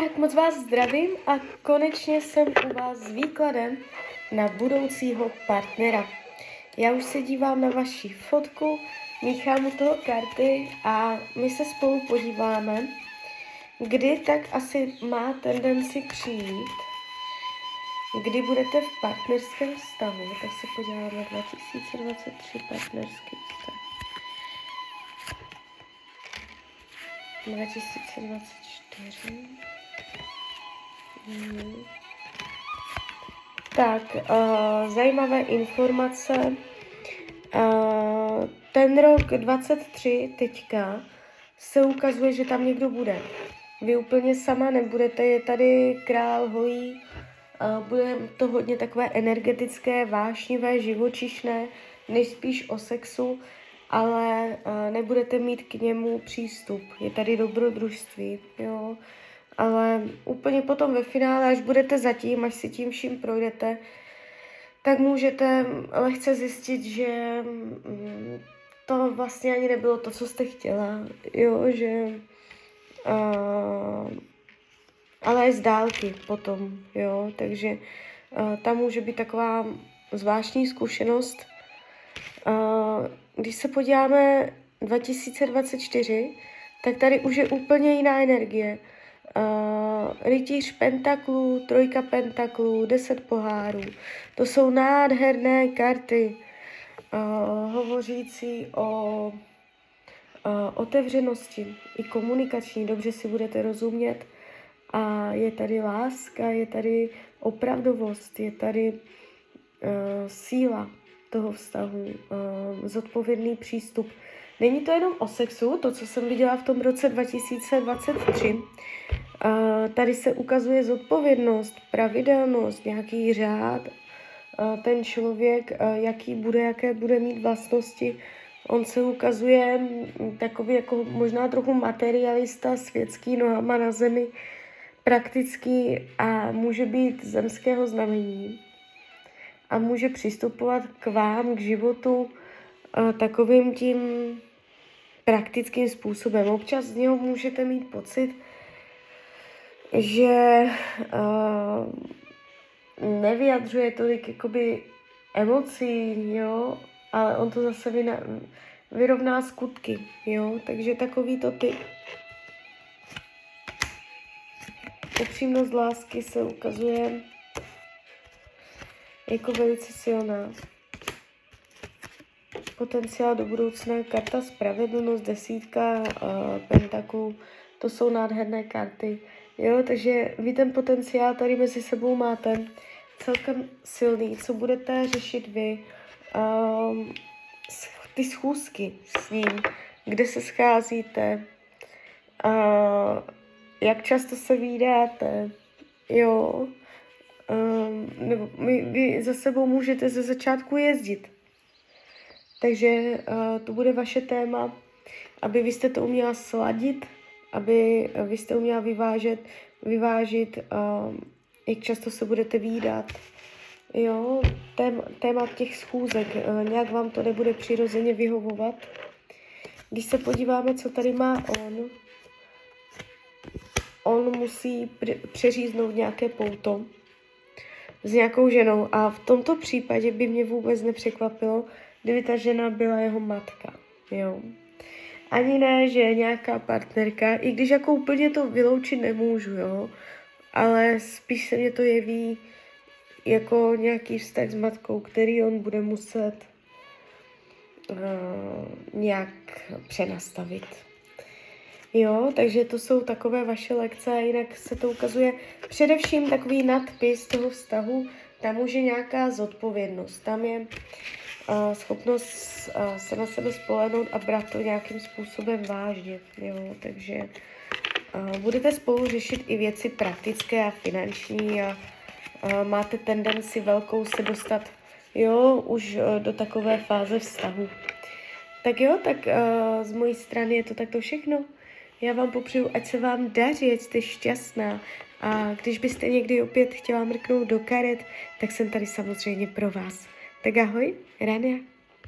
Tak moc vás zdravím a konečně jsem u vás s výkladem na budoucího partnera. Já už se dívám na vaši fotku, míchám u toho karty a my se spolu podíváme, kdy tak asi má tendenci přijít, kdy budete v partnerském vztahu, tak se podíváme 2023 partnerský vztah. 2024. Tak, uh, zajímavé informace. Uh, ten rok 23 teďka se ukazuje, že tam někdo bude. Vy úplně sama nebudete, je tady král holí, uh, bude to hodně takové energetické, vášnivé, živočišné, nejspíš o sexu, ale uh, nebudete mít k němu přístup. Je tady dobrodružství, jo ale úplně potom ve finále, až budete zatím, až si tím vším projdete, tak můžete lehce zjistit, že mm, to vlastně ani nebylo to, co jste chtěla, jo, že uh, ale z dálky potom, jo, takže uh, tam může být taková zvláštní zkušenost. Uh, když se podíváme 2024, tak tady už je úplně jiná energie uh, rytíř pentaklů, trojka pentaklů, deset pohárů. To jsou nádherné karty uh, hovořící o uh, otevřenosti i komunikační. Dobře si budete rozumět. A je tady láska, je tady opravdovost, je tady uh, síla toho vztahu, uh, zodpovědný přístup. Není to jenom o sexu, to, co jsem viděla v tom roce 2023, tady se ukazuje zodpovědnost, pravidelnost, nějaký řád, ten člověk, jaký bude, jaké bude mít vlastnosti. On se ukazuje takový jako možná trochu materialista, světský, nohama na zemi, praktický a může být zemského znamení. A může přistupovat k vám, k životu takovým tím praktickým způsobem. Občas z něho můžete mít pocit, že uh, nevyjadřuje tolik jakoby emocí, jo, ale on to zase vyna, vyrovná skutky, jo, takže takový to ty. Upřímnost lásky se ukazuje jako velice silná. Potenciál do budoucna, karta spravedlnost, desítka uh, pentaklů, to jsou nádherné karty. Jo, takže vy ten potenciál tady mezi sebou máte. Celkem silný, co budete řešit vy, um, ty schůzky s ním, kde se scházíte, uh, jak často se výdáte, jo, um, nebo my, vy za sebou můžete ze začátku jezdit. Takže uh, to bude vaše téma, aby vy jste to uměla sladit, aby vy jste uměla vyvážet, vyvážit, uh, jak často se budete výdat. Jo, tém, téma těch schůzek, uh, nějak vám to nebude přirozeně vyhovovat. Když se podíváme, co tady má on, on musí přeříznout nějaké pouto s nějakou ženou a v tomto případě by mě vůbec nepřekvapilo, kdyby ta žena byla jeho matka, jo. Ani ne, že nějaká partnerka, i když jako úplně to vyloučit nemůžu, jo, ale spíš se mě to jeví jako nějaký vztah s matkou, který on bude muset uh, nějak přenastavit. Jo, takže to jsou takové vaše lekce a jinak se to ukazuje především takový nadpis toho vztahu, tam už je nějaká zodpovědnost, tam je schopnost se na sebe spolehnout a brát to nějakým způsobem vážně. Jo? Takže budete spolu řešit i věci praktické a finanční a, máte tendenci velkou se dostat jo, už e, do takové fáze vztahu. Tak jo, tak e, z mojí strany je to takto všechno. Já vám popřeju, ať se vám daří, ať jste šťastná. A když byste někdy opět chtěla mrknout do karet, tak jsem tady samozřejmě pro vás. Tak ahoj, Rania.